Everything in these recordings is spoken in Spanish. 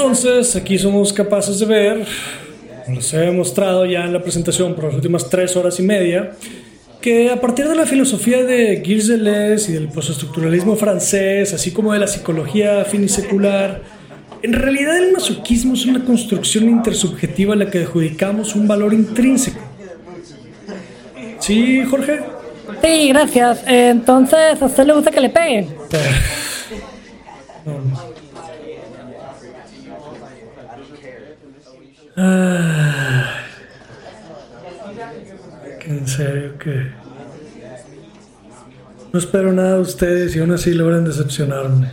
Entonces, aquí somos capaces de ver, como se ha demostrado ya en la presentación por las últimas tres horas y media, que a partir de la filosofía de Gilles Deleuze y del postestructuralismo francés, así como de la psicología finisecular, en realidad el masoquismo es una construcción intersubjetiva a la que adjudicamos un valor intrínseco. ¿Sí, Jorge? Sí, gracias. Entonces, ¿a usted le gusta que le peguen? En serio que no espero nada de ustedes y aún así logran decepcionarme.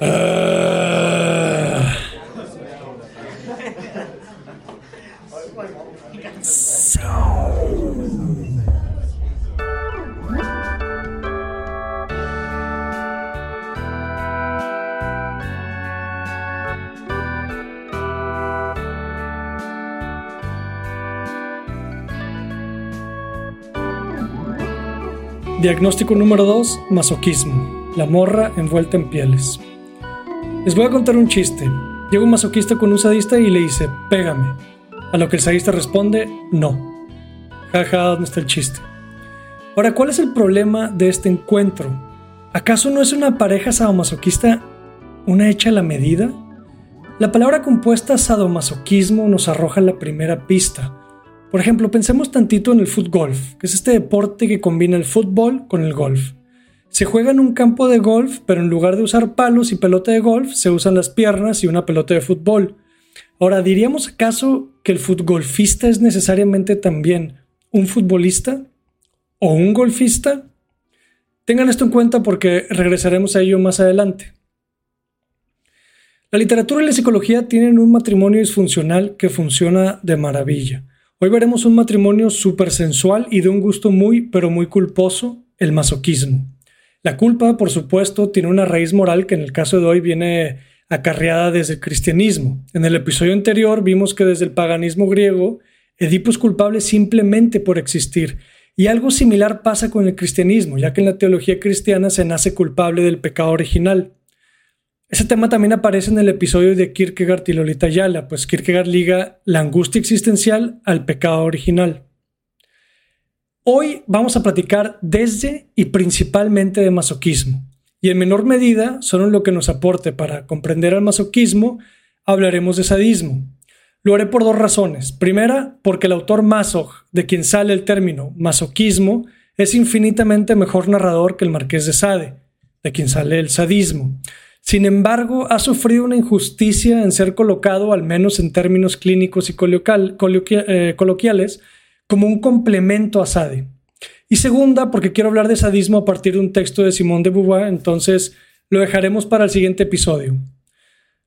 Ah. Diagnóstico número 2, masoquismo. La morra envuelta en pieles. Les voy a contar un chiste. Llega un masoquista con un sadista y le dice, pégame. A lo que el sadista responde, no. Jaja, ¿dónde está el chiste? Ahora, ¿cuál es el problema de este encuentro? ¿Acaso no es una pareja sadomasoquista una hecha a la medida? La palabra compuesta sadomasoquismo nos arroja la primera pista. Por ejemplo, pensemos tantito en el fútbol, que es este deporte que combina el fútbol con el golf. Se juega en un campo de golf, pero en lugar de usar palos y pelota de golf, se usan las piernas y una pelota de fútbol. Ahora, ¿diríamos acaso que el futbolfista es necesariamente también un futbolista o un golfista? Tengan esto en cuenta porque regresaremos a ello más adelante. La literatura y la psicología tienen un matrimonio disfuncional que funciona de maravilla. Hoy veremos un matrimonio súper sensual y de un gusto muy, pero muy culposo, el masoquismo. La culpa, por supuesto, tiene una raíz moral que en el caso de hoy viene acarreada desde el cristianismo. En el episodio anterior vimos que desde el paganismo griego, Edipo es culpable simplemente por existir. Y algo similar pasa con el cristianismo, ya que en la teología cristiana se nace culpable del pecado original. Ese tema también aparece en el episodio de Kierkegaard y Lolita Yala, pues Kierkegaard liga la angustia existencial al pecado original. Hoy vamos a platicar desde y principalmente de masoquismo, y en menor medida, solo en lo que nos aporte para comprender al masoquismo, hablaremos de sadismo. Lo haré por dos razones. Primera, porque el autor Masoch, de quien sale el término masoquismo, es infinitamente mejor narrador que el marqués de Sade, de quien sale el sadismo. Sin embargo, ha sufrido una injusticia en ser colocado, al menos en términos clínicos y eh, coloquiales, como un complemento a Sade. Y segunda, porque quiero hablar de sadismo a partir de un texto de Simón de Beauvoir, entonces lo dejaremos para el siguiente episodio.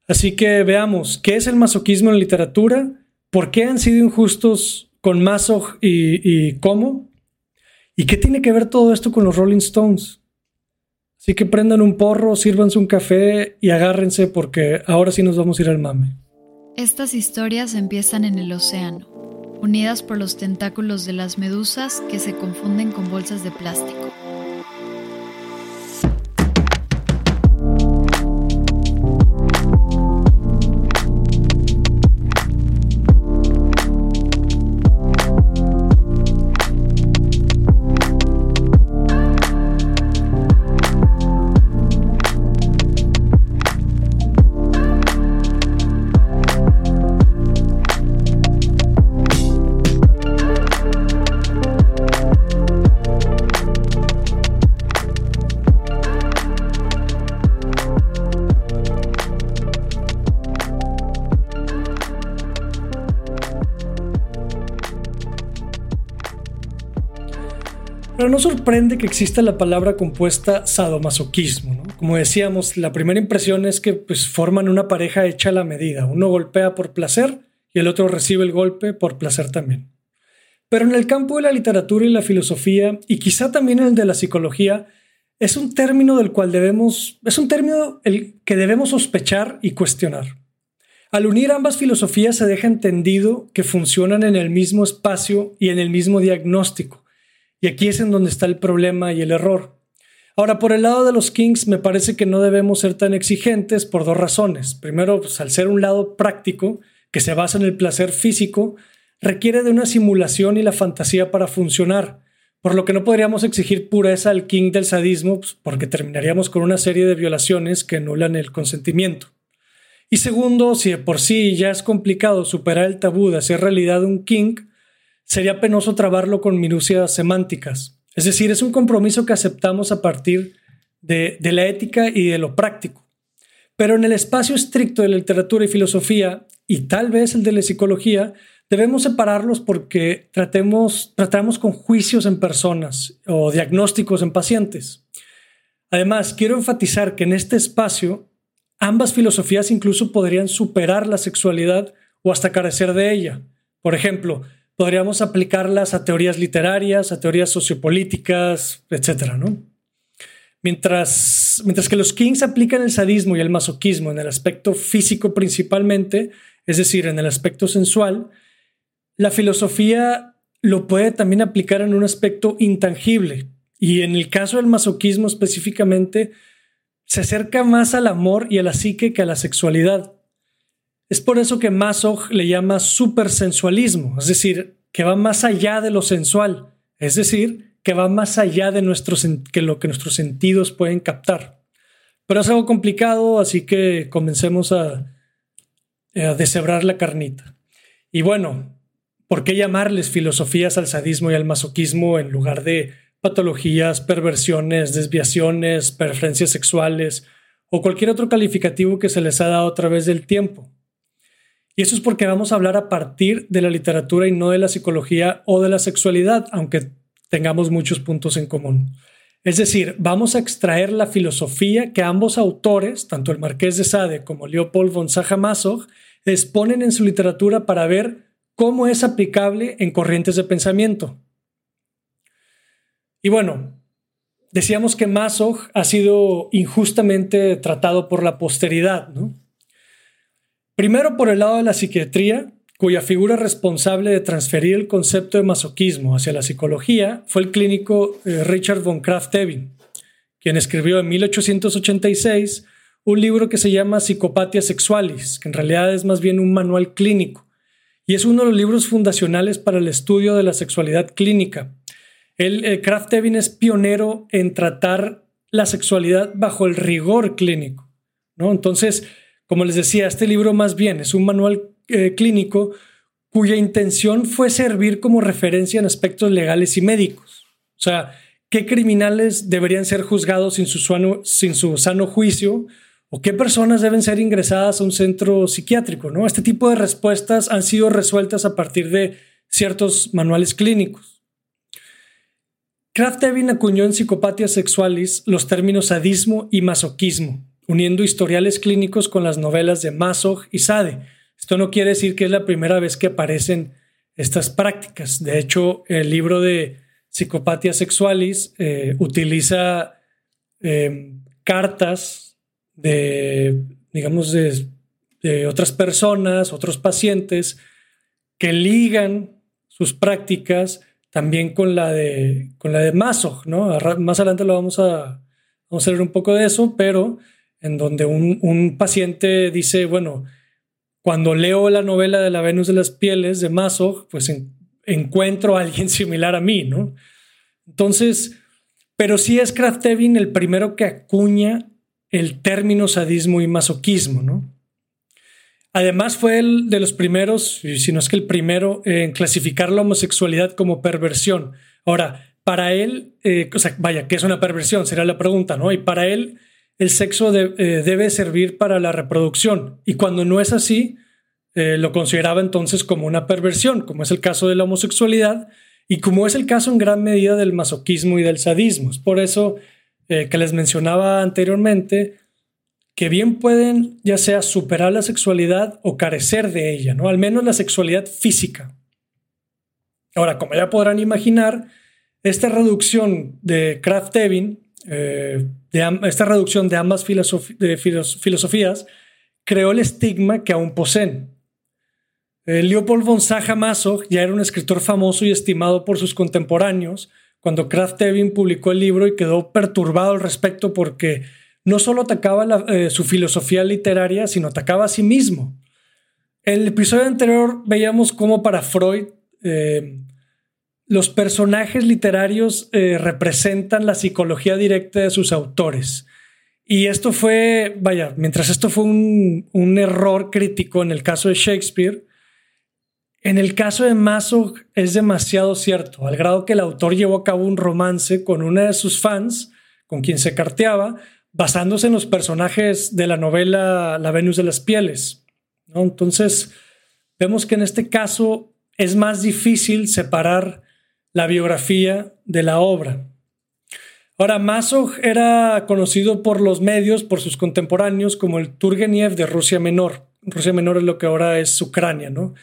Así que veamos, ¿qué es el masoquismo en literatura? ¿Por qué han sido injustos con Masoch y cómo? ¿Y qué tiene que ver todo esto con los Rolling Stones? Así que prendan un porro, sírvanse un café y agárrense porque ahora sí nos vamos a ir al mame. Estas historias empiezan en el océano, unidas por los tentáculos de las medusas que se confunden con bolsas de plástico. Pero no sorprende que exista la palabra compuesta sadomasoquismo. Como decíamos, la primera impresión es que pues, forman una pareja hecha a la medida. Uno golpea por placer y el otro recibe el golpe por placer también. Pero en el campo de la literatura y la filosofía, y quizá también en el de la psicología, es un término del cual debemos, es un término el que debemos sospechar y cuestionar. Al unir ambas filosofías se deja entendido que funcionan en el mismo espacio y en el mismo diagnóstico, y aquí es en donde está el problema y el error. Ahora, por el lado de los Kings, me parece que no debemos ser tan exigentes por dos razones. Primero, pues, al ser un lado práctico, que se basa en el placer físico, requiere de una simulación y la fantasía para funcionar, por lo que no podríamos exigir pureza al king del sadismo, pues, porque terminaríamos con una serie de violaciones que anulan el consentimiento. Y segundo, si de por sí ya es complicado superar el tabú de hacer realidad un king, sería penoso trabarlo con minucias semánticas. Es decir, es un compromiso que aceptamos a partir de, la ética y de lo práctico. Pero en el espacio estricto de la literatura y filosofía, y tal vez el de la psicología, debemos separarlos porque tratemos, tratamos con juicios en personas o diagnósticos en pacientes. Además, quiero enfatizar que en este espacio ambas filosofías incluso podrían superar la sexualidad o hasta carecer de ella. Por ejemplo, podríamos aplicarlas a teorías literarias, a teorías sociopolíticas, etc. ¿no? Mientras, mientras que los Kings aplican el sadismo y el masoquismo en el aspecto físico principalmente, es decir, en el aspecto sensual, la filosofía lo puede también aplicar en un aspecto intangible y en el caso del masoquismo específicamente se acerca más al amor y a la psique que a la sexualidad. Es por eso que Masoch le llama supersensualismo, es decir, que va más allá de lo sensual, es decir, que va más allá de que lo que nuestros sentidos pueden captar. Pero es algo complicado, así que comencemos a, a deshebrar la carnita. Y bueno, ¿Por qué llamarles filosofías al sadismo y al masoquismo en lugar de patologías, perversiones, desviaciones, preferencias sexuales o cualquier otro calificativo que se les ha dado a través del tiempo? Y eso es porque vamos a hablar a partir de la literatura y no de la psicología o de la sexualidad, aunque tengamos muchos puntos en común. Es decir, vamos a extraer la filosofía que ambos autores, tanto el Marqués de Sade como Leopold von Sacher-Masoch, exponen en su literatura para ver cómo es aplicable en corrientes de pensamiento. Y bueno, decíamos que Masoch ha sido injustamente tratado por la posteridad, ¿no? Primero por el lado de la psiquiatría, cuya figura responsable de transferir el concepto de masoquismo hacia la psicología fue el clínico eh, Richard von Kraft-Ebing, quien escribió en 1886 un libro que se llama Psicopatia Sexualis, que en realidad es más bien un manual clínico y es uno de los libros fundacionales para el estudio de la sexualidad clínica. El, el Kraft Evin es pionero en tratar la sexualidad bajo el rigor clínico. ¿no? Entonces, como les decía, este libro más bien es un manual eh, clínico cuya intención fue servir como referencia en aspectos legales y médicos. O sea, qué criminales deberían ser juzgados sin su, sano juicio o qué personas deben ser ingresadas a un centro psiquiátrico, ¿no? Este tipo de respuestas han sido resueltas a partir de ciertos manuales clínicos. Kraft Evin acuñó en Psicopatia Sexualis los términos sadismo y masoquismo, uniendo historiales clínicos con las novelas de Masoch y Sade. Esto no quiere decir que es la primera vez que aparecen estas prácticas. De hecho, el libro de Psicopatia Sexualis eh, utiliza eh, cartas de, digamos, de, otras personas, otros pacientes, que ligan sus prácticas también con la de, con la de ¿no? Más adelante lo vamos a, vamos a ver un poco de eso, pero en donde un, paciente dice, bueno, cuando leo la novela de la Venus de las Pieles de Maso, pues encuentro a alguien similar a mí, ¿no? Entonces, pero sí es Kraftevin el primero que acuña el término sadismo y masoquismo, ¿no? Además fue el de los primeros, si no es que el primero, en clasificar la homosexualidad como perversión. Ahora, para él, eh, o sea, vaya, ¿qué es una perversión? Será la pregunta, ¿no? Y para él, el sexo eh, debe servir para la reproducción. Y cuando no es así, eh, lo consideraba entonces como una perversión, como es el caso de la homosexualidad y como es el caso en gran medida del masoquismo y del sadismo. Es por eso eh, que les mencionaba anteriormente, que bien pueden ya sea superar la sexualidad o carecer de ella, ¿no? Al menos la sexualidad física. Ahora, como ya podrán imaginar, esta reducción de Kraft-Ebing, eh, de esta reducción de ambas filosofías, creó el estigma que aún poseen. Eh, Leopold von Sacher-Masoch ya era un escritor famoso y estimado por sus contemporáneos, cuando Kraft Evin publicó el libro y quedó perturbado al respecto porque no solo atacaba eh, su filosofía literaria, sino atacaba a sí mismo. En el episodio anterior veíamos cómo para Freud eh, los personajes literarios eh, representan la psicología directa de sus autores. Y esto fue, vaya, mientras esto fue un, un error crítico en el caso de Shakespeare, en el caso de Maso es demasiado cierto, al grado que el autor llevó a cabo un romance con una de sus fans, con quien se carteaba, basándose en los personajes de la novela La Venus de las Pieles. Entonces, vemos que en este caso es más difícil separar la biografía de la obra. Ahora, Masog era conocido por los medios, por sus contemporáneos, como el Turgeniev de Rusia Menor. Rusia Menor es lo que ahora es Ucrania, ¿no?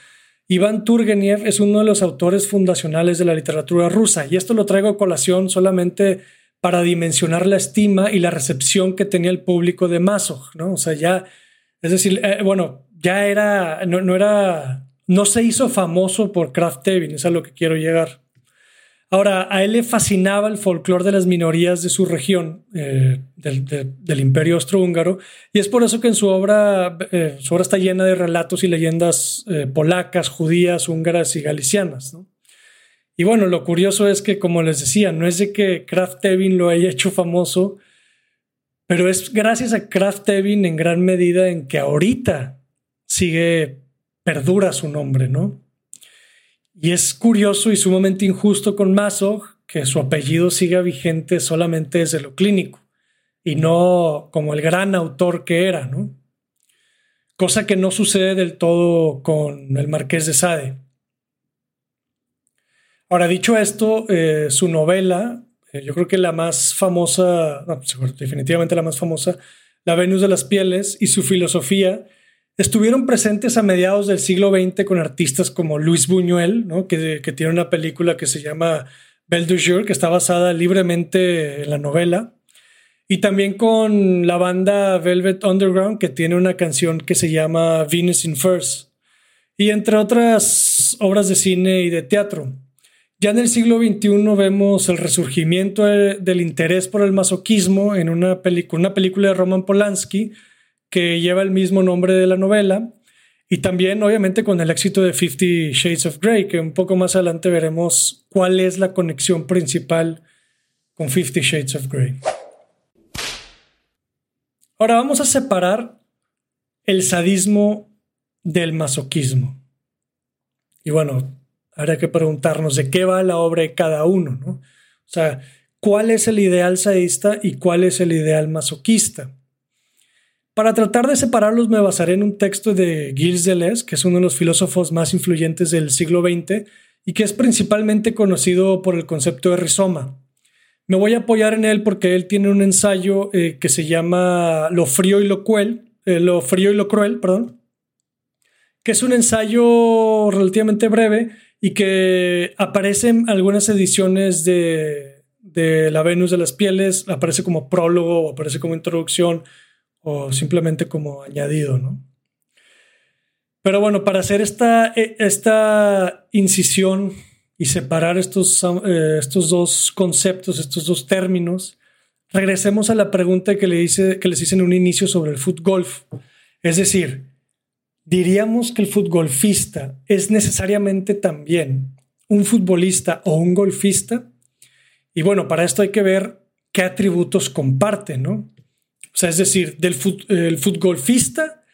Iván Turgeniev es uno de los autores fundacionales de la literatura rusa, y esto lo traigo a colación solamente para dimensionar la estima y la recepción que tenía el público de Masog, ¿no? O sea, ya, es decir, eh, bueno, ya era, no, era, no se hizo famoso por Kraft Evin, es a lo que quiero llegar. Ahora, a él le fascinaba el folclore de las minorías de su región, eh, del, imperio austrohúngaro, y es por eso que en su obra, eh, su obra está llena de relatos y leyendas polacas, judías, húngaras y galicianas. ¿no? Y bueno, lo curioso es que, como les decía, no es de que Kraft Evin lo haya hecho famoso, pero es gracias a Kraft Evin en gran medida en que ahorita sigue, perdura su nombre, ¿no? Y es curioso y sumamente injusto con Mazog que su apellido siga vigente solamente desde lo clínico y no como el gran autor que era, ¿no? Cosa que no sucede del todo con el Marqués de Sade. Ahora, dicho esto, eh, su novela, eh, yo creo que la más famosa, definitivamente la más famosa, La Venus de las Pieles y su filosofía, estuvieron presentes a mediados del siglo XX con artistas como Luis Buñuel, que, tiene una película que se llama Belle du Jour, que está basada libremente en la novela, y también con la banda Velvet Underground, que tiene una canción que se llama Venus in First, y entre otras obras de cine y de teatro. Ya en el siglo XXI vemos el resurgimiento del interés por el masoquismo en una, una película de Roman Polanski que lleva el mismo nombre de la novela y también obviamente con el éxito de Fifty Shades of Grey, que un poco más adelante veremos cuál es la conexión principal con Fifty Shades of Grey. Ahora vamos a separar el sadismo del masoquismo. Y bueno, Habrá que preguntarnos de qué va la obra de cada uno, ¿no? O sea, ¿cuál es el ideal sadista y cuál es el ideal masoquista? Para tratar de separarlos me basaré en un texto de Gilles Deleuze, que es uno de los filósofos más influyentes del siglo XX y que es principalmente conocido por el concepto de rizoma. Me voy a apoyar en él porque él tiene un ensayo eh, que se llama Lo frío y lo cruel, eh, lo frío y lo cruel, perdón, que es un ensayo relativamente breve y que aparece en algunas ediciones de, de La Venus de las Pieles, aparece como prólogo aparece como introducción o simplemente como añadido, ¿no? Pero bueno, para hacer esta, e, esta incisión y separar estos, eh, estos dos conceptos, estos dos términos, regresemos a la pregunta que, le hice, que les hice en un inicio sobre el foot golf. Es decir, diríamos que el futbolista es necesariamente también un futbolista o un golfista. Y bueno, para esto hay que ver qué atributos comparten, ¿no? O sea, es decir, del el futbolista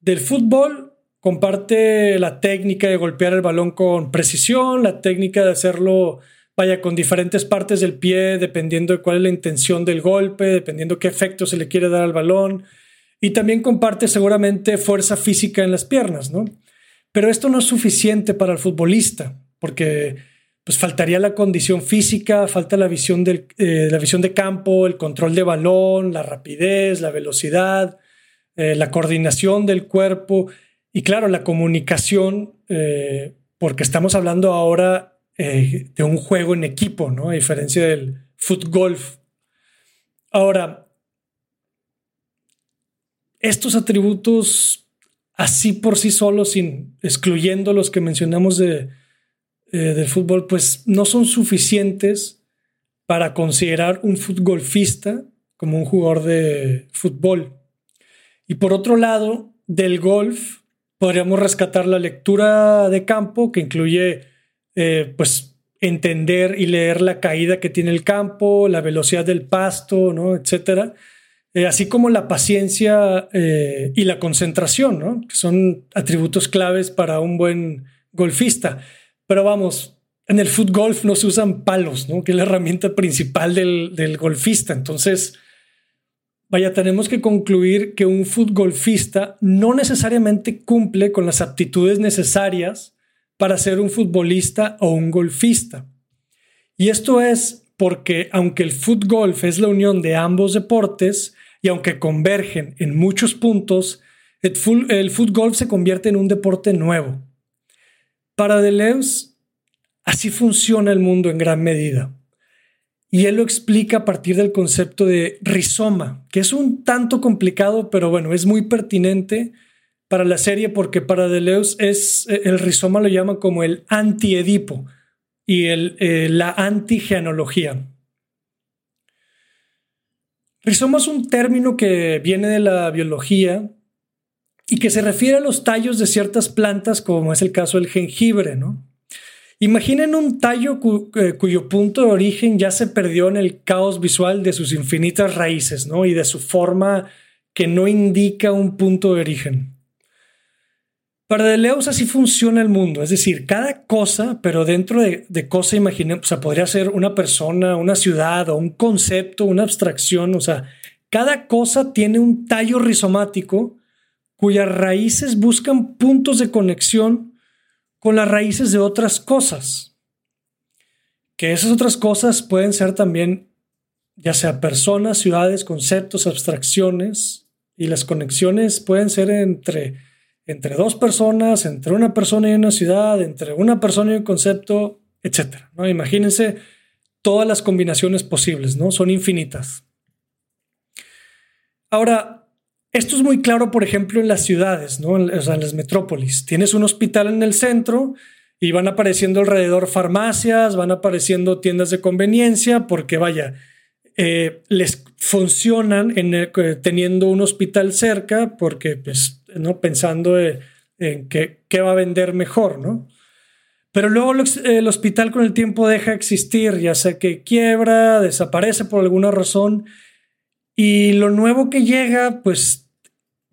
del fútbol comparte la técnica de golpear el balón con precisión, la técnica de hacerlo, vaya, con diferentes partes del pie, dependiendo de cuál es la intención del golpe, dependiendo qué efecto se le quiere dar al balón, y también comparte seguramente fuerza física en las piernas, ¿no? Pero esto no es suficiente para el futbolista, porque pues faltaría la condición física, falta la visión, eh, la visión de campo, el control de balón, la rapidez, la velocidad, eh, la coordinación del cuerpo y claro, la comunicación, eh, porque estamos hablando ahora de un juego en equipo, ¿no? A diferencia del fútbol. Ahora, estos atributos así por sí solos, sin excluyendo los que mencionamos de, eh, del fútbol, pues no son suficientes para considerar un futbolista como un jugador de fútbol. Y por otro lado, del golf podríamos rescatar la lectura de campo que incluye eh, pues entender y leer la caída que tiene el campo, la velocidad del pasto, ¿no? etcétera. Eh, así como la paciencia y la concentración, ¿no? que son atributos claves para un buen golfista. Pero vamos, en el foot no se usan palos, ¿no? que es la herramienta principal del, del golfista. Entonces, vaya, tenemos que concluir que un futbolista no necesariamente cumple con las aptitudes necesarias para ser un futbolista o un golfista. Y esto es porque aunque el fútbol es la unión de ambos deportes y aunque convergen en muchos puntos, el, fútbol se convierte en un deporte nuevo. Para Deleuze, así funciona el mundo en gran medida. Y él lo explica a partir del concepto de rizoma, que es un tanto complicado, pero bueno, es muy pertinente para la serie porque para Deleuze es, el rizoma lo llama como el anti-edipo y el, eh, la antigenología. Rizoma es un término que viene de la biología y que se refiere a los tallos de ciertas plantas, como es el caso del jengibre, ¿no? Imaginen un tallo eh, cuyo punto de origen ya se perdió en el caos visual de sus infinitas raíces, ¿no? Y de su forma que no indica un punto de origen. Para Deleuze así funciona el mundo, es decir, cada cosa, pero dentro de, cosa imaginemos, o sea, podría ser una persona, una ciudad o un concepto, una abstracción, o sea, cada cosa tiene un tallo rizomático cuyas raíces buscan puntos de conexión con las raíces de otras cosas. Que esas otras cosas pueden ser también, ya sea personas, ciudades, conceptos, abstracciones, y las conexiones pueden ser entre, entre dos personas, entre una persona y una ciudad, entre una persona y un concepto, etc. ¿no? Imagínense todas las combinaciones posibles, ¿no? Son infinitas. Ahora, esto es muy claro, por ejemplo, en las ciudades, ¿no? en, las metrópolis. Tienes un hospital en el centro y van apareciendo alrededor farmacias, van apareciendo tiendas de conveniencia, porque vaya, eh, les funcionan en eh, teniendo un hospital cerca, porque pues, ¿no? pensando eh, en qué, va a vender mejor, ¿no? Pero luego el hospital con el tiempo deja de existir, ya sea que quiebra, desaparece por alguna razón, y lo nuevo que llega, pues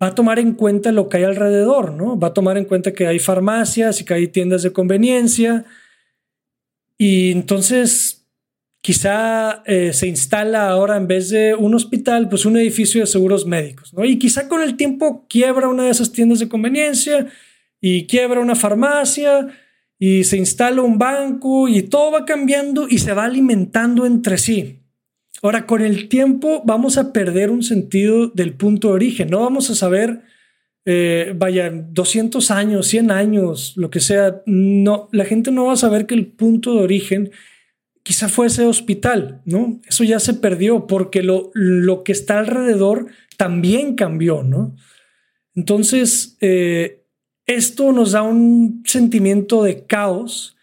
va a tomar en cuenta lo que hay alrededor, ¿no? Va a tomar en cuenta que hay farmacias y que hay tiendas de conveniencia. Y entonces quizá eh, se instala ahora en vez de un hospital, pues un edificio de seguros médicos, ¿no? Y quizá con el tiempo quiebra una de esas tiendas de conveniencia y quiebra una farmacia y se instala un banco y todo va cambiando y se va alimentando entre sí. Ahora, con el tiempo vamos a perder un sentido del punto de origen. No vamos a saber, eh, vaya, 200 años, 100 años, lo que sea. No, la gente no va a saber que el punto de origen quizá fue ese hospital, ¿no? Eso ya se perdió porque lo, lo que está alrededor también cambió, ¿no? Entonces, eh, esto nos da un sentimiento de caos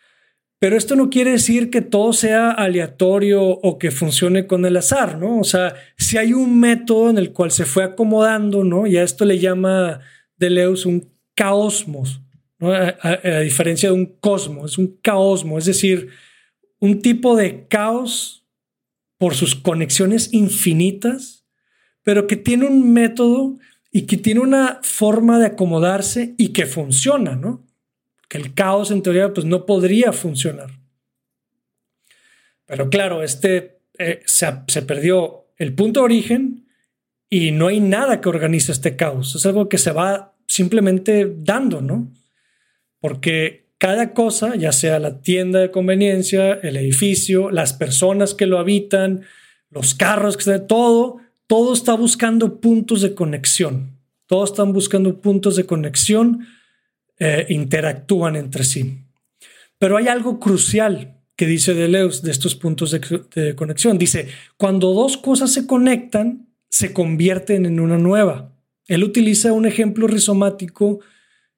pero esto no quiere decir que todo sea aleatorio o que funcione con el azar, ¿no? O sea, si hay un método en el cual se fue acomodando, ¿no? Y a esto le llama Deleuze un caosmos, ¿no? A, diferencia de un cosmos, es un caosmo, es decir, un tipo de caos por sus conexiones infinitas, pero que tiene un método y que tiene una forma de acomodarse y que funciona, ¿no? Que el caos en teoría pues no podría funcionar. Pero claro, este eh, se, perdió el punto de origen y no hay nada que organice este caos. Es algo que se va simplemente dando, ¿no? Porque cada cosa, ya sea la tienda de conveniencia, el edificio, las personas que lo habitan, los carros, que todo, todo está buscando puntos de conexión. Todos están buscando puntos de conexión eh, interactúan entre sí. Pero hay algo crucial que dice Deleuze de estos puntos de, conexión. Dice, cuando dos cosas se conectan, se convierten en una nueva. Él utiliza un ejemplo rizomático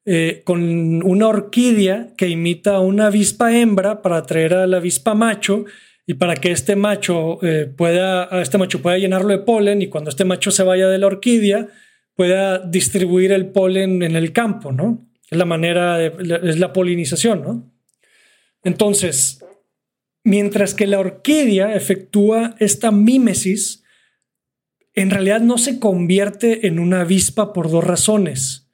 eh, con una orquídea que imita a una avispa hembra para atraer a la avispa macho y para que este macho eh, pueda, este macho pueda llenarlo de polen y cuando este macho se vaya de la orquídea pueda distribuir el polen en el campo, ¿no? Es la manera, es la polinización, ¿no? Entonces, mientras que la orquídea efectúa esta mímesis, en realidad no se convierte en una avispa por dos razones.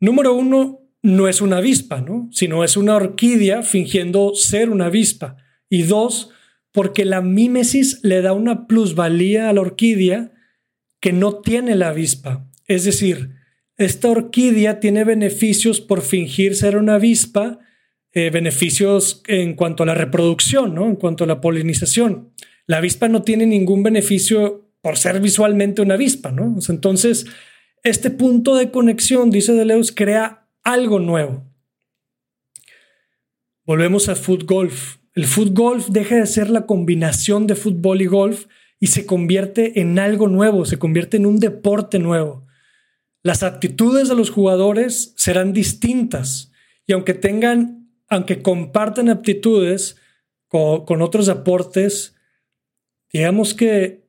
Número uno, no es una avispa, ¿no? Sino es una orquídea fingiendo ser una avispa. Y dos, porque la mímesis le da una plusvalía a la orquídea que no tiene la avispa. Es decir, esta orquídea tiene beneficios por fingir ser una avispa, eh, beneficios en cuanto a la reproducción, ¿no? En cuanto a la polinización. La avispa no tiene ningún beneficio por ser visualmente una avispa, ¿no? entonces, este punto de conexión, dice Deleuze, crea algo nuevo. Volvemos al foot golf. El foot golf deja de ser la combinación de fútbol y golf y se convierte en algo nuevo, se convierte en un deporte nuevo. Las actitudes de los jugadores serán distintas y aunque tengan, aunque compartan aptitudes con, otros deportes, digamos que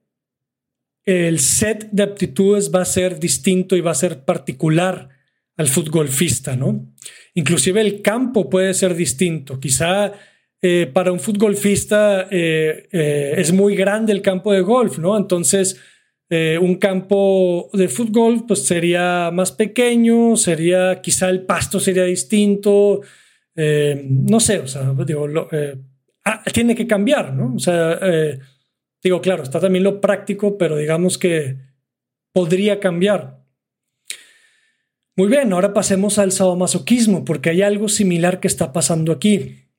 el set de aptitudes va a ser distinto y va a ser particular al futbolfista, ¿no? Inclusive el campo puede ser distinto. Quizá eh, para un futbolista eh, eh, es muy grande el campo de golf, ¿no? Entonces, un campo de fútbol pues sería más pequeño, sería quizá el pasto sería distinto, no sé, o sea, digo, ah, tiene que cambiar, ¿no? O sea, digo, claro, está también lo práctico, pero digamos que podría cambiar. Muy bien, ahora pasemos al sadomasoquismo, porque hay algo similar que está pasando aquí.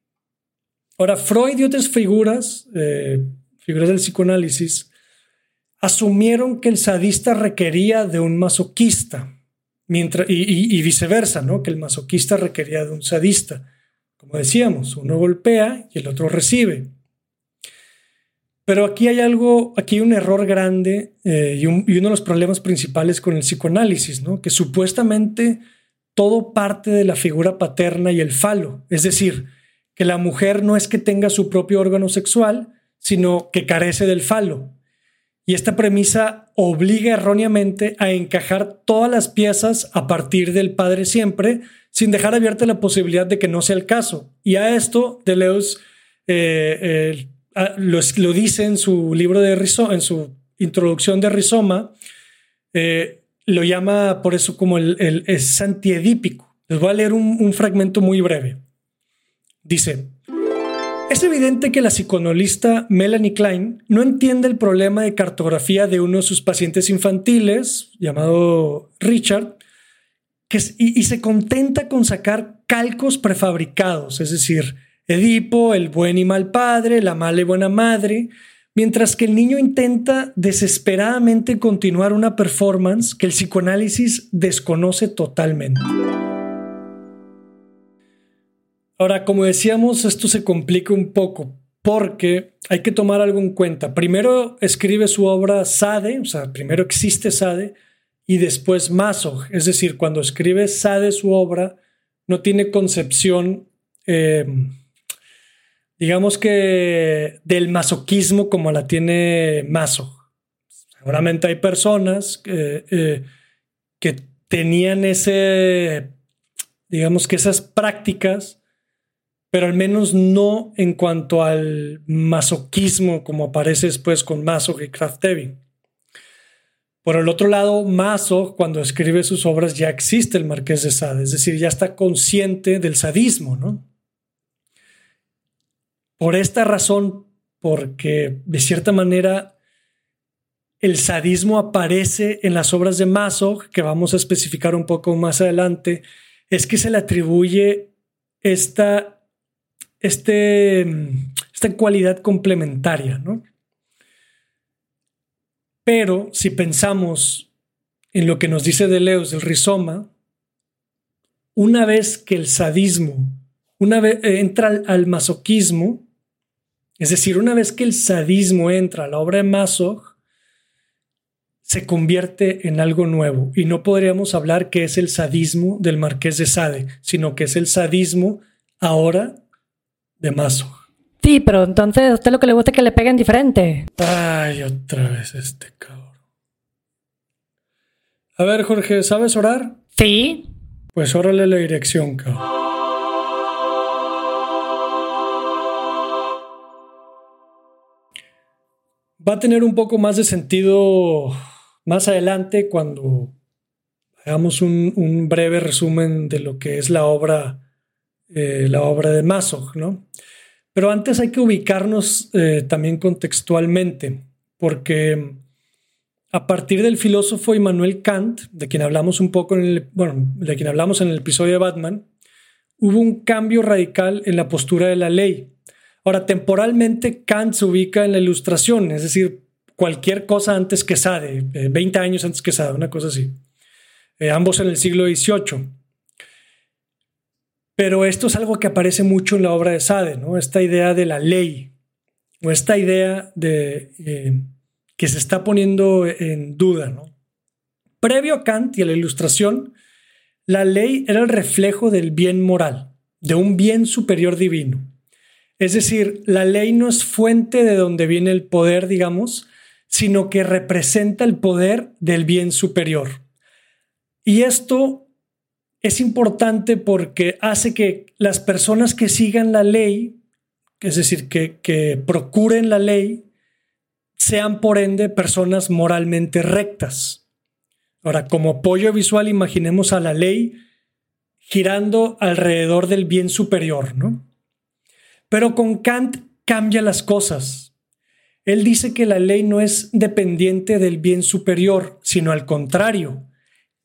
Ahora, Freud y otras figuras, eh, figuras del psicoanálisis, asumieron que el sadista requería de un masoquista, mientras, y, viceversa, ¿no? que el masoquista requería de un sadista. Como decíamos, uno golpea y el otro recibe. Pero aquí hay algo, aquí hay un error grande eh, y, uno de los problemas principales con el psicoanálisis, ¿no? que supuestamente todo parte de la figura paterna y el falo. Es decir, que la mujer no es que tenga su propio órgano sexual, sino que carece del falo. Y esta premisa obliga erróneamente a encajar todas las piezas a partir del padre siempre, sin dejar abierta la posibilidad de que no sea el caso. Y a esto Deleuze eh, lo, dice en su libro de Rizoma, en su introducción de Rizoma, eh, lo llama por eso como el, el. Les voy a leer un fragmento muy breve. Dice, es evidente que la psicoanalista Melanie Klein no entiende el problema de cartografía de uno de sus pacientes infantiles, llamado Richard, que y, se contenta con sacar calcos prefabricados, es decir, Edipo, el buen y mal padre, la mala y buena madre, mientras que el niño intenta desesperadamente continuar una performance que el psicoanálisis desconoce totalmente. Ahora, como decíamos, esto se complica un poco porque hay que tomar algo en cuenta. Primero escribe su obra Sade, o sea, primero existe Sade y después Maso. Es decir, cuando escribe Sade su obra, no tiene concepción, em, digamos que del masoquismo como la tiene Maso. Seguramente hay personas eh, que tenían ese, digamos que esas prácticas pero al menos no en cuanto al masoquismo como aparece después con Maso y Krafft-Ebing. Por el otro lado, Maso, cuando escribe sus obras, ya existe el Marqués de Sade, es decir, ya está consciente del sadismo, ¿no? Por esta razón, porque de cierta manera el sadismo aparece en las obras de Maso, que vamos a especificar un poco más adelante, es que se le atribuye esta este, esta cualidad complementaria, ¿no? Pero si pensamos en lo que nos dice Deleuze del rizoma, una vez que el sadismo, una vez eh, entra al, masoquismo, es decir, una vez que el sadismo entra a la obra de Masoch, se convierte en algo nuevo y no podríamos hablar que es el sadismo del marqués de Sade, sino que es el sadismo ahora de Maso. Sí, pero entonces a usted lo que le gusta es que le peguen diferente. Ay, otra vez este cabrón. A ver, Jorge, ¿sabes orar? Sí. Pues órale la dirección, cabrón. Va a tener un poco más de sentido más adelante cuando hagamos un, breve resumen de lo que es la obra, eh, la obra de Masoch, ¿no? Pero antes hay que ubicarnos eh, también contextualmente, porque a partir del filósofo Immanuel Kant, de quien hablamos un poco en el, bueno, de quien hablamos en el episodio de Batman, hubo un cambio radical en la postura de la ley. Ahora, temporalmente Kant se ubica en la ilustración, es decir, cualquier cosa antes que Sade, 20 eh, años antes que Sade, una cosa así. Ambos en el siglo XVIII. Pero esto es algo que aparece mucho en la obra de Sade, ¿no? Esta idea de la ley, o esta idea de eh, que se está poniendo en duda, ¿no? Previo a Kant y a la Ilustración, la ley era el reflejo del bien moral, de un bien superior divino. Es decir, la ley no es fuente de donde viene el poder, digamos, sino que representa el poder del bien superior. Y esto es importante porque hace que las personas que sigan la ley, es decir, que, procuren la ley, sean por ende personas moralmente rectas. Ahora, como apoyo visual, imaginemos a la ley girando alrededor del bien superior, ¿no? Pero con Kant cambia las cosas. Él dice que la ley no es dependiente del bien superior, sino al contrario,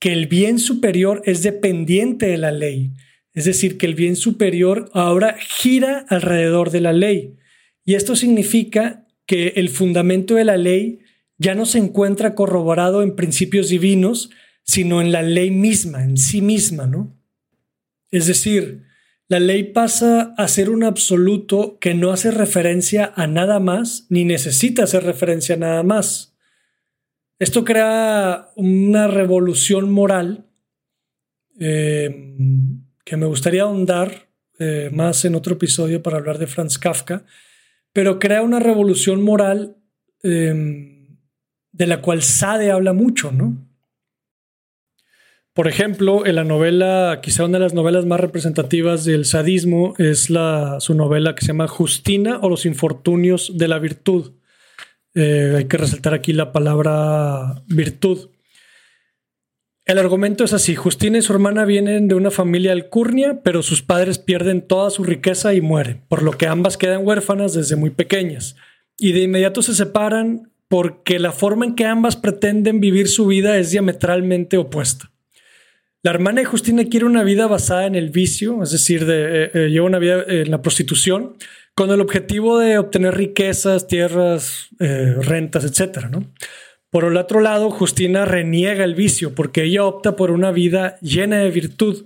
que el bien superior es dependiente de la ley. Es decir, que el bien superior ahora gira alrededor de la ley. Y esto significa que el fundamento de la ley ya no se encuentra corroborado en principios divinos, sino en la ley misma, en sí misma, ¿no? Es decir, la ley pasa a ser un absoluto que no hace referencia a nada más, ni necesita hacer referencia a nada más. Esto crea una revolución moral eh, que me gustaría ahondar eh, más en otro episodio para hablar de Franz Kafka, pero crea una revolución moral eh, de la cual Sade habla mucho, ¿no? Por ejemplo, en la novela, quizá una de las novelas más representativas del sadismo es la, su novela que se llama Justina o los infortunios de la virtud eh, hay que resaltar aquí la palabra virtud. El argumento es así, Justina y su hermana vienen de una familia alcurnia, pero sus padres pierden toda su riqueza y mueren, por lo que ambas quedan huérfanas desde muy pequeñas. Y de inmediato se separan porque la forma en que ambas pretenden vivir su vida es diametralmente opuesta. La hermana de Justina quiere una vida basada en el vicio, es decir, de, eh, eh, lleva una vida en la prostitución, con el objetivo de obtener riquezas, tierras, eh, rentas, etcétera, ¿no? Por el otro lado, Justina reniega el vicio porque ella opta por una vida llena de virtud.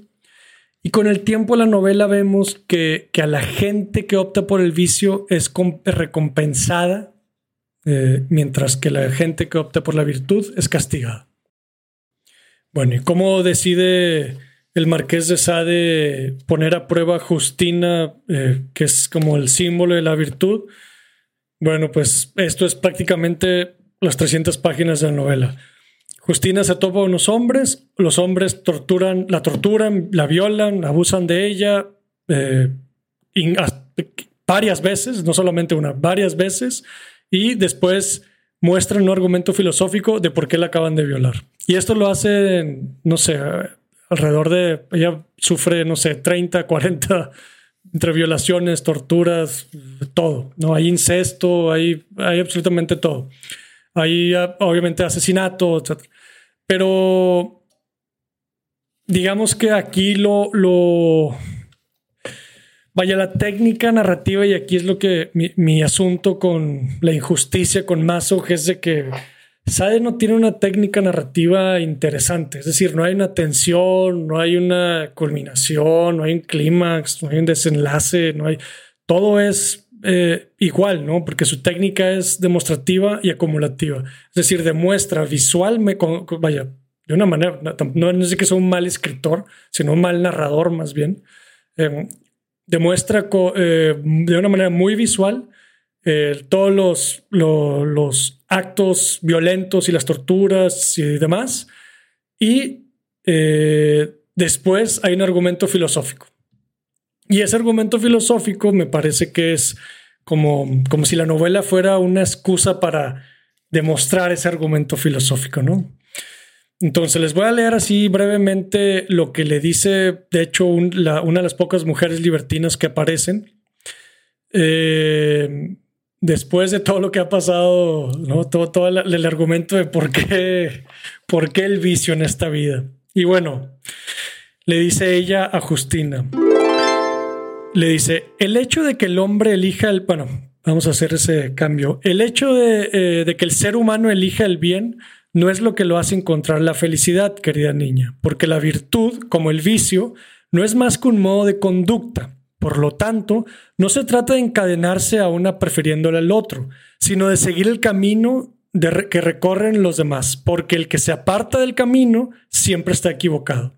Y con el tiempo la novela vemos que, a la gente que opta por el vicio es recompensada, eh, mientras que la gente que opta por la virtud es castigada. Bueno, ¿y cómo decide el marqués de Sade poner a prueba a Justina, eh, que es como el símbolo de la virtud. Bueno, pues esto es prácticamente las 300 páginas de la novela. Justina se topa a unos hombres, los hombres torturan, la torturan, la violan, abusan de ella eh, varias veces, no solamente una, varias veces, y después muestran un argumento filosófico de por qué la acaban de violar. Y esto lo hacen, no sé, alrededor de, ella sufre, no sé, 30, 40 entre violaciones, torturas, todo, ¿no? Hay incesto, hay, hay absolutamente todo. Hay obviamente asesinato, etc. Pero digamos que aquí lo, lo, vaya, la técnica narrativa, y aquí es lo que mi, mi asunto con la injusticia, con Mazo, es de que Sade no tiene una técnica narrativa interesante, es decir, no hay una tensión, no hay una culminación, no hay un clímax, no hay un desenlace, no hay. Todo es eh, igual, ¿no? Porque su técnica es demostrativa y acumulativa. Es decir, demuestra visualmente, vaya, de una manera, no, es que sea un mal escritor, sino un mal narrador más bien. Eh, demuestra de una manera muy visual todos los, los, actos violentos y las torturas y demás. Y después hay un argumento filosófico. Y ese argumento filosófico me parece que es como, como si la novela fuera una excusa para demostrar ese argumento filosófico, ¿no? Entonces les voy a leer así brevemente lo que le dice, de hecho, una de las pocas mujeres libertinas que aparecen. Eh, después de todo lo que ha pasado, ¿no? todo, el, argumento de por qué, por qué el vicio en esta vida. Y bueno, le dice ella a Justina le dice, el hecho de que el hombre elija el, bueno, vamos a hacer ese cambio, el hecho eh, de, que el ser humano elija el bien no es lo que lo hace encontrar la felicidad, querida niña, porque la virtud, como el vicio, no es más que un modo de conducta. Por lo tanto, no se trata de encadenarse a una prefiriéndole al otro, sino de seguir el camino que recorren los demás, porque el que se aparta del camino siempre está equivocado.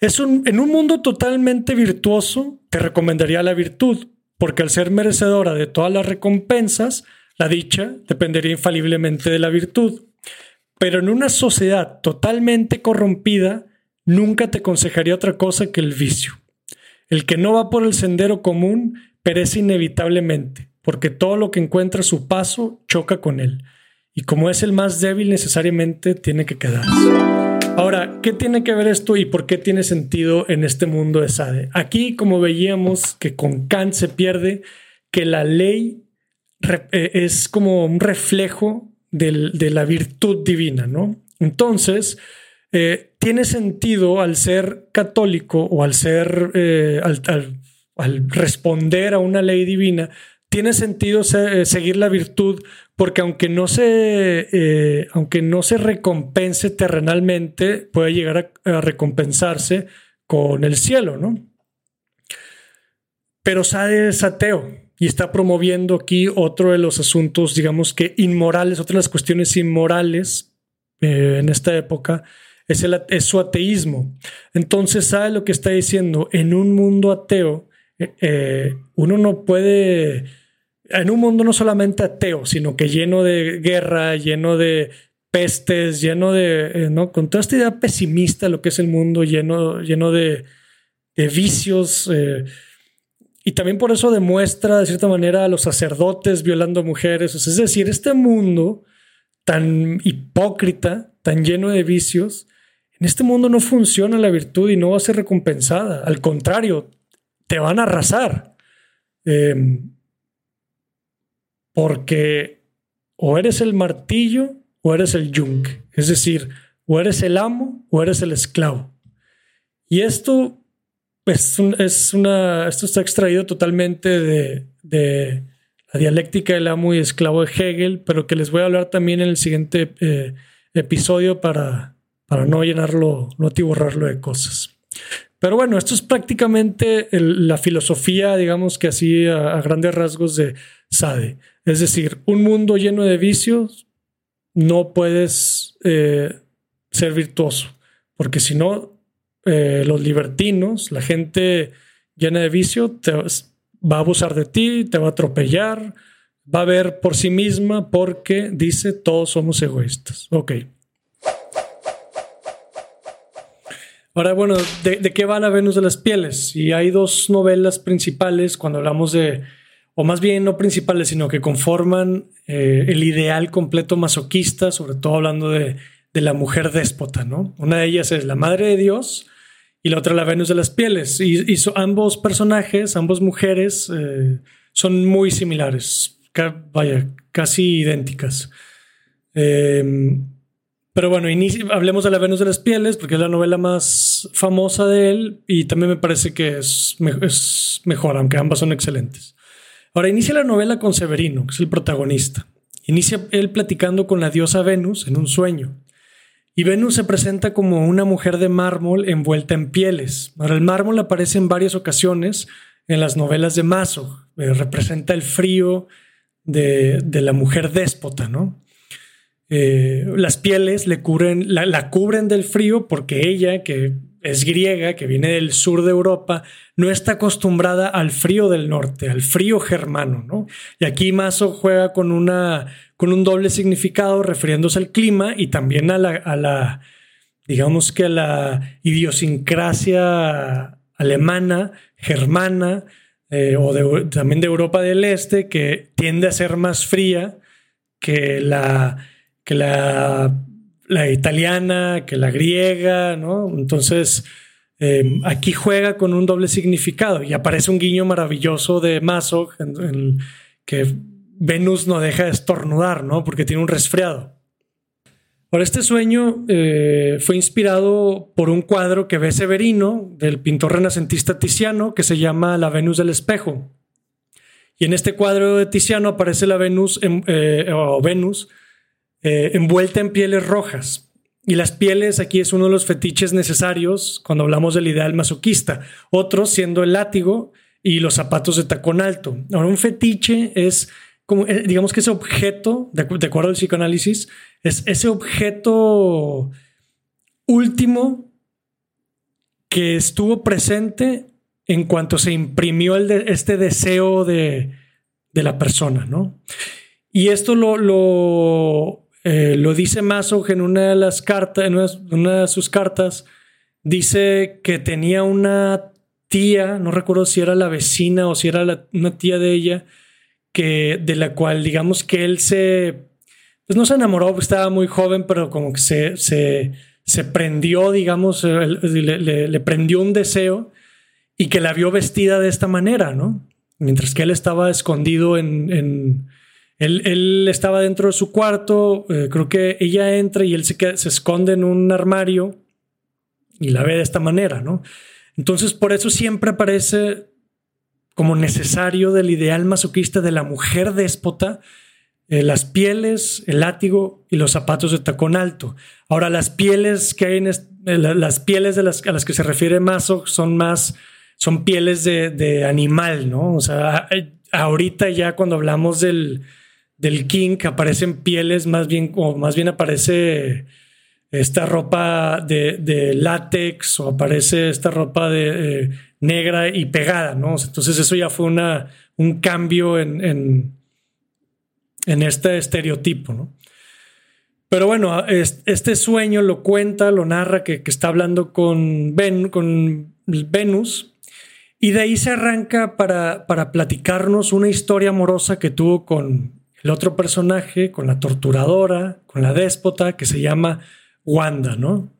Es en un mundo totalmente virtuoso, te recomendaría la virtud, porque al ser merecedora de todas las recompensas, la dicha dependería infaliblemente de la virtud. Pero en una sociedad totalmente corrompida, nunca te aconsejaría otra cosa que el vicio. El que no va por el sendero común perece inevitablemente, porque todo lo que encuentra a su paso choca con él. Y como es el más débil, necesariamente tiene que quedarse. Ahora, ¿qué tiene que ver esto y por qué tiene sentido en este mundo de Sade? Aquí, como veíamos que con Kant se pierde, que la ley eh, es como un reflejo de la virtud divina, ¿no? Entonces, eh, tiene sentido al ser católico o al ser, eh, al responder a una ley divina, tiene sentido seguir la virtud porque aunque no se, eh, aunque no se recompense terrenalmente, puede llegar a, recompensarse con el cielo, ¿no? Pero Sade es ateo y está promoviendo aquí otro de los asuntos, digamos que inmorales, otra de las cuestiones inmorales eh, en esta época es, el, es su ateísmo. Entonces, sabe lo que está diciendo? En un mundo ateo, eh, uno no puede en un mundo no solamente ateo, sino que lleno de guerra, lleno de pestes, lleno de, eh, ¿no? Con toda esta idea pesimista lo que es el mundo, lleno, lleno de, vicios. Eh, y también por eso demuestra de cierta manera a los sacerdotes violando mujeres. es decir, este mundo tan hipócrita, tan lleno de vicios, en este mundo no funciona la virtud y no va a ser recompensada. Al contrario, te van a arrasar. Eh, porque o eres el martillo o eres el yunque, es decir, o eres el amo o eres el esclavo. Y esto es, es una, esto está extraído totalmente de, la dialéctica del amo y esclavo de Hegel, pero que les voy a hablar también en el siguiente eh, episodio para, para no llenarlo, no atiborrarlo de cosas. Pero bueno, esto es prácticamente la filosofía, digamos que así a grandes rasgos de Sade. Es decir, un mundo lleno de vicios, no puedes eh, ser virtuoso, porque si no, eh, los libertinos, la gente llena de vicio, te va a abusar de ti, te va a atropellar, va a ver por sí misma porque dice todos somos egoístas. Ok. Ahora, bueno, ¿de, ¿de, qué va la Venus de las Pieles? Y hay dos novelas principales cuando hablamos de o más bien no principales, sino que conforman eh, el ideal completo masoquista, sobre todo hablando de, la mujer déspota, ¿no? Una de ellas es la Madre de Dios y la otra la Venus de las Pieles. Y, ambos personajes, ambas mujeres, eh, son muy similares, vaya, casi idénticas. Em, pero bueno, hablemos de la Venus de las Pieles, porque es la novela más famosa de él y también me parece que es, mejor, aunque ambas son excelentes. Ahora inicia la novela con Severino, que es el protagonista. Inicia él platicando con la diosa Venus en un sueño. Y Venus se presenta como una mujer de mármol envuelta en pieles. Ahora, el mármol aparece en varias ocasiones en las novelas de Maso. Eh, representa el frío de, la mujer déspota, ¿no? Eh, las pieles le cubren, la, cubren del frío porque ella, que es griega, que viene del sur de Europa, no está acostumbrada al frío del norte, al frío germano, ¿no? Y aquí Mazo juega con una con un doble significado refiriéndose al clima y también a la, a la digamos que a la idiosincrasia alemana, germana, eh, o también de Europa del Este, que tiende a ser más fría que la, que la, italiana, que la griega, ¿no? Entonces, eh, aquí juega con un doble significado y aparece un guiño maravilloso de Mazo en, que Venus no deja de estornudar, ¿no? Porque tiene un resfriado. Ahora, este sueño eh, fue inspirado por un cuadro que ve Severino del pintor renacentista Tiziano que se llama La Venus del Espejo. Y en este cuadro de Tiziano aparece la Venus eh, o Venus eh, envuelta en pieles rojas. Y las pieles aquí es uno de los fetiches necesarios cuando hablamos del ideal masoquista. Otro siendo el látigo y los zapatos de tacón alto. Ahora, un fetiche es como, digamos que ese objeto, de acuerdo al psicoanálisis, es ese objeto último que estuvo presente en cuanto se imprimió el este deseo de, la persona, ¿no? Y esto lo, eh, lo dice Maso en una de las cartas, en de sus cartas, dice que tenía una tía, no recuerdo si era la vecina o si era una tía de ella, que de la cual digamos que él se pues no se enamoró, estaba muy joven, pero como que se, se, prendió, digamos, le, prendió un deseo y que la vio vestida de esta manera, ¿no? Mientras que él estaba escondido en él, estaba dentro de su cuarto, eh, creo que ella entra y él se, esconde en un armario y la ve de esta manera, ¿no? Entonces, por eso siempre aparece como necesario del ideal masoquista de la mujer déspota, eh, las pieles, el látigo y los zapatos de tacón alto. Ahora, las pieles que hay en eh, las pieles de las, a las que se refiere Mazo son más, son pieles de, animal, ¿no? O sea, ahorita ya cuando hablamos del, del king aparecen pieles más bien, o más bien aparece esta ropa de, látex o aparece esta ropa de eh, negra y pegada, ¿no? Entonces eso ya fue una, un cambio en en este estereotipo, ¿no? Pero bueno, este sueño lo cuenta, lo narra que, está hablando con, con Venus y de ahí se arranca para, para platicarnos una historia amorosa que tuvo con el otro personaje, con la torturadora, con la déspota, que se llama Wanda, ¿no?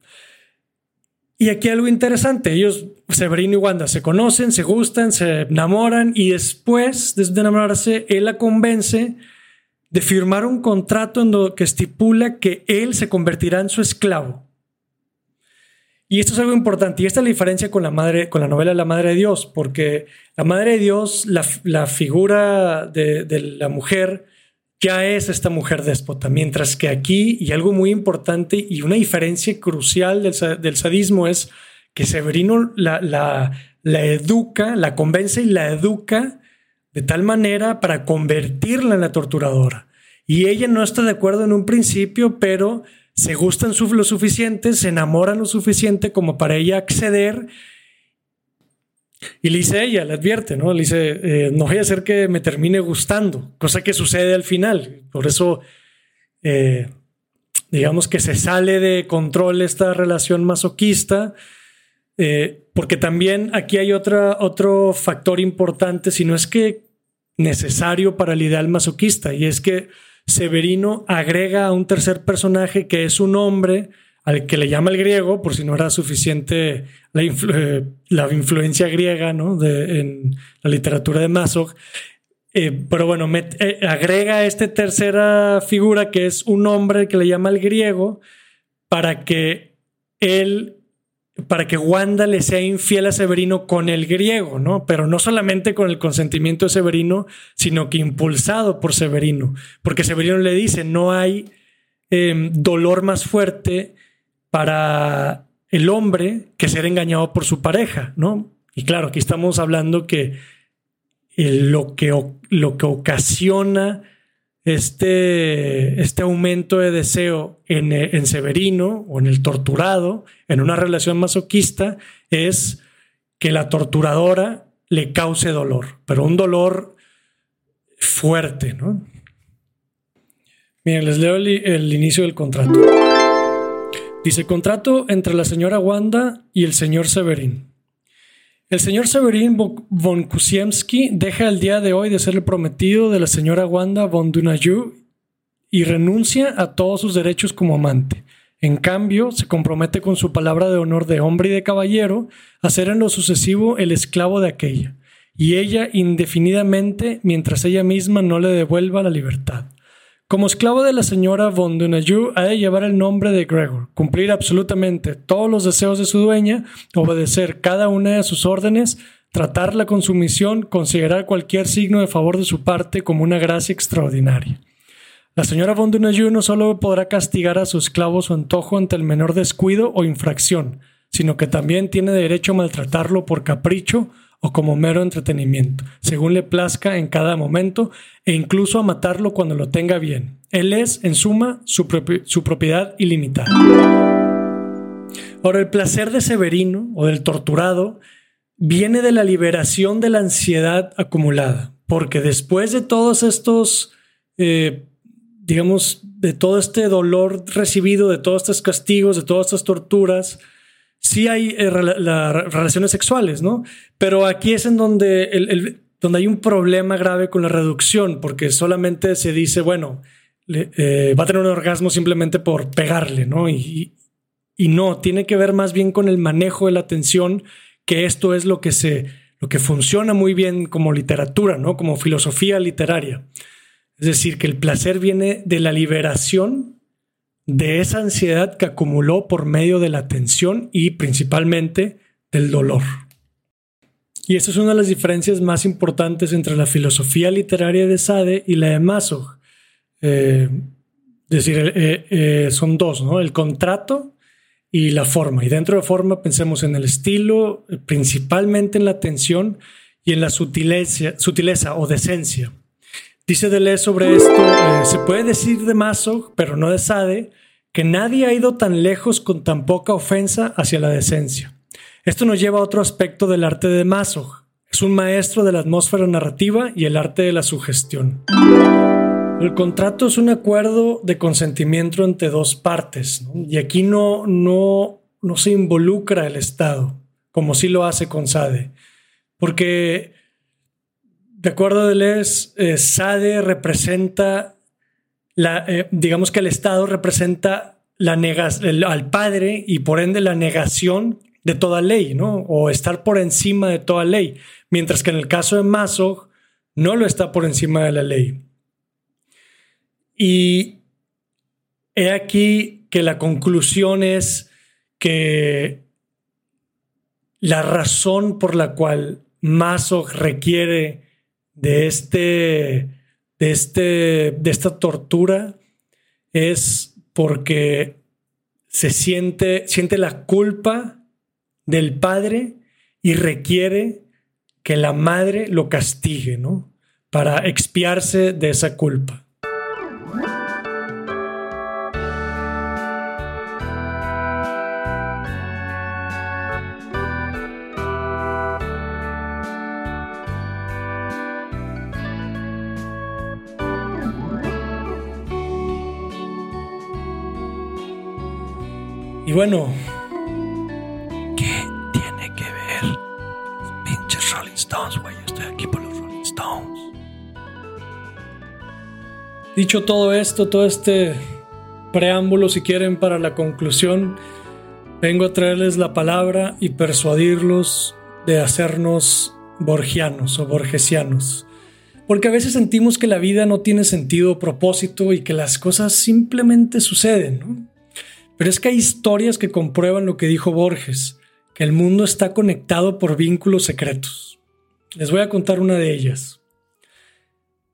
Y aquí algo interesante, ellos, Severino y Wanda, se conocen, se gustan, se enamoran y después de enamorarse, él la convence de firmar un contrato en lo que estipula que él se convertirá en su esclavo. Y esto es algo importante. Y esta es la diferencia con la madre, con la novela La Madre de Dios, porque la Madre de Dios, la, figura de, la mujer, ya es esta mujer déspota. Mientras que aquí, y algo muy importante y una diferencia crucial del, sadismo es que Severino la, la educa, la convence y la educa de tal manera para convertirla en la torturadora. Y ella no está de acuerdo en un principio, pero se gustan lo suficiente, se enamoran lo suficiente como para ella acceder. Y le dice ella, le advierte, ¿no? Le dice, eh, no voy a hacer que me termine gustando, cosa que sucede al final. Por eso, eh, digamos que se sale de control esta relación masoquista eh, porque también aquí hay otro factor importante, si no es que necesario para el ideal masoquista, y es que Severino agrega a un tercer personaje que es un hombre al que le llama el griego, por si no era suficiente la, eh, influencia griega ¿no? de, en la literatura de Masoch. Eh, pero bueno, agrega a esta tercera figura que es un hombre que le llama el griego para que él para que Wanda le sea infiel a Severino con el griego, ¿no? Pero no solamente con el consentimiento de Severino, sino que impulsado por Severino, porque Severino le dice, no hay em, dolor más fuerte para el hombre que ser engañado por su pareja, ¿no? Y claro, aquí estamos hablando que lo, que, lo que ocasiona este, este aumento de deseo en, en Severino o en el torturado, en una relación masoquista, es que la torturadora le cause dolor, pero un dolor fuerte, ¿no? Miren, les leo el, inicio del contrato. Dice, contrato entre la señora Wanda y el señor Severín. El señor Severín von Kusiemski deja el día de hoy de ser el prometido de la señora Wanda von Dunayu y renuncia a todos sus derechos como amante. En cambio, se compromete con su palabra de honor de hombre y de caballero a ser en lo sucesivo el esclavo de aquella, y ella indefinidamente mientras ella misma no le devuelva la libertad. Como esclavo de la señora von Dunayu, ha de llevar el nombre de Gregor, cumplir absolutamente todos los deseos de su dueña, obedecer cada una de sus órdenes, tratarla con sumisión, considerar cualquier signo de favor de su parte como una gracia extraordinaria. La señora von Dunayu no solo podrá castigar a su esclavo su antojo ante el menor descuido o infracción, sino que también tiene derecho a maltratarlo por capricho o como mero entretenimiento, según le plazca en cada momento, e incluso a matarlo cuando lo tenga bien. Él es, en suma, su, propiedad ilimitada. Ahora, el placer de Severino o del torturado viene de la liberación de la ansiedad acumulada, porque después de todos estos eh, digamos, de todo este dolor recibido, de todos estos castigos, de todas estas torturas, sí hay eh, relaciones sexuales, ¿no? Pero aquí es en donde, donde hay un problema grave con la reducción, porque solamente se dice, bueno, eh, va a tener un orgasmo simplemente por pegarle, ¿no? Y, y, no, tiene que ver más bien con el manejo de la atención, que esto es lo que se, lo que funciona muy bien como literatura, ¿no? Como filosofía literaria. Es decir, que el placer viene de la liberación de esa ansiedad que acumuló por medio de la tensión y principalmente del dolor. Y esa es una de las diferencias más importantes entre la filosofía literaria de Sade y la de Masog. Eh, es decir, eh, eh, son dos, ¿no? El contrato y la forma. Y dentro de forma pensemos en el estilo, principalmente en la tensión y en la sutileza, sutileza o decencia. Dice Deleuze sobre esto, eh, se puede decir de Maso, pero no de Sade, que nadie ha ido tan lejos con tan poca ofensa hacia la decencia. Esto nos lleva a otro aspecto del arte de Maso. Es un maestro de la atmósfera narrativa y el arte de la sugestión. El contrato es un acuerdo de consentimiento entre dos partes, y aquí no, no, no se involucra el Estado, como sí lo hace con Sade, porque de acuerdo a Deleuze, eh, SADE representa, la, eh, digamos que el Estado representa la al padre y por ende la negación de toda ley, ¿no? O estar por encima de toda ley. Mientras que en el caso de Maso no lo está por encima de la ley. Y he aquí que la conclusión es que la razón por la cual Maso requiere de este, de este, de esta tortura es porque se siente, siente la culpa del padre y requiere que la madre lo castigue, ¿no? Para expiarse de esa culpa. Y bueno, ¿qué tiene que ver los pinches Rolling Stones, güey? Yo estoy aquí por los Rolling Stones. Dicho todo esto, todo este preámbulo, si quieren, para la conclusión, vengo a traerles la palabra y persuadirlos de hacernos borgianos o borgesianos. Porque a veces sentimos que la vida no tiene sentido o propósito y que las cosas simplemente suceden, ¿no? Pero es que hay historias que comprueban lo que dijo Borges, que el mundo está conectado por vínculos secretos. Les voy a contar una de ellas.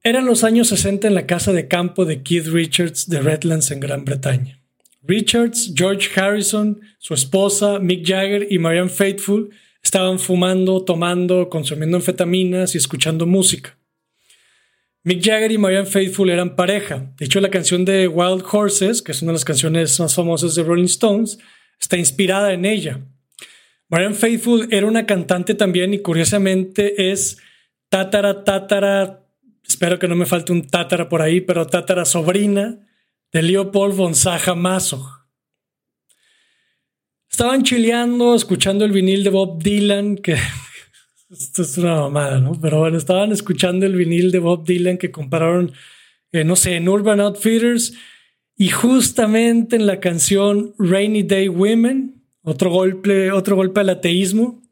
Eran los años 60 en la casa de campo de Keith Richards de Redlands en Gran Bretaña. Richards, George Harrison, su esposa, Mick Jagger y Marianne Faithfull estaban fumando, tomando, consumiendo anfetaminas y escuchando música. Mick Jagger y Marianne Faithfull eran pareja. De hecho, la canción de Wild Horses, que es una de las canciones más famosas de Rolling Stones, está inspirada en ella. Marianne Faithfull era una cantante también y curiosamente es tátara, tátara, espero que no me falte un tátara por ahí, pero tátara sobrina de Leopold von Sacher-Masoch. Estaban chileando, escuchando el vinil de Bob Dylan, que esto es una mamada, ¿no? Pero bueno, estaban escuchando el vinil de Bob Dylan que compraron, eh, no sé, en Urban Outfitters y justamente en la canción Rainy Day Women, otro golpe, otro golpe al ateísmo,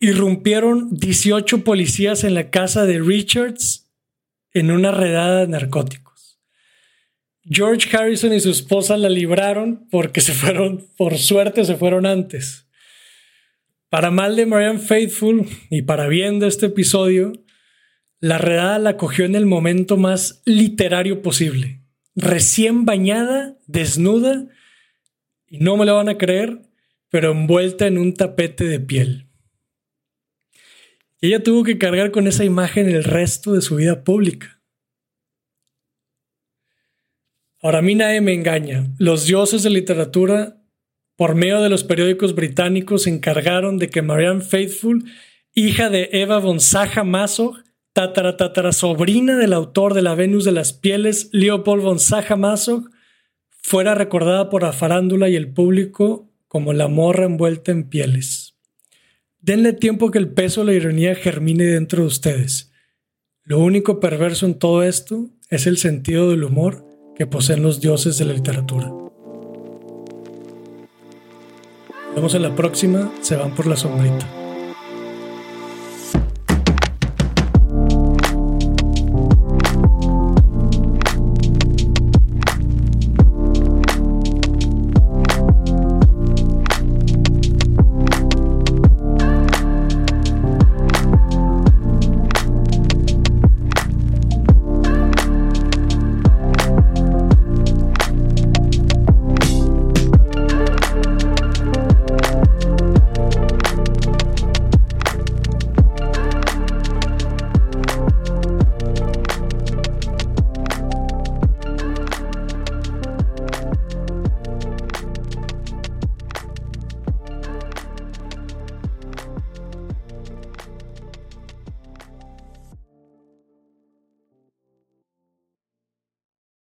irrumpieron 18 policías en la casa de Richards en una redada de narcóticos. George Harrison y su esposa la libraron porque se fueron, por suerte se fueron antes. Para mal de Marianne Faithful y para bien de este episodio, la redada la cogió en el momento más literario posible. Recién bañada, desnuda, y no me lo van a creer, pero envuelta en un tapete de piel. Y ella tuvo que cargar con esa imagen el resto de su vida pública. Ahora a mí nadie me engaña. Los dioses de literatura por medio de los periódicos británicos se encargaron de que Marianne Faithfull, hija de Eva von Sacher-Masoch, tatara, tatara sobrina del autor de La Venus de las Pieles, Leopold von Sacher-Masoch, fuera recordada por la farándula y el público como la morra envuelta en pieles. Denle tiempo que el peso de la ironía germine dentro de ustedes. Lo único perverso en todo esto es el sentido del humor que poseen los dioses de la literatura. Nos vemos en la próxima. Se van por la sombrita.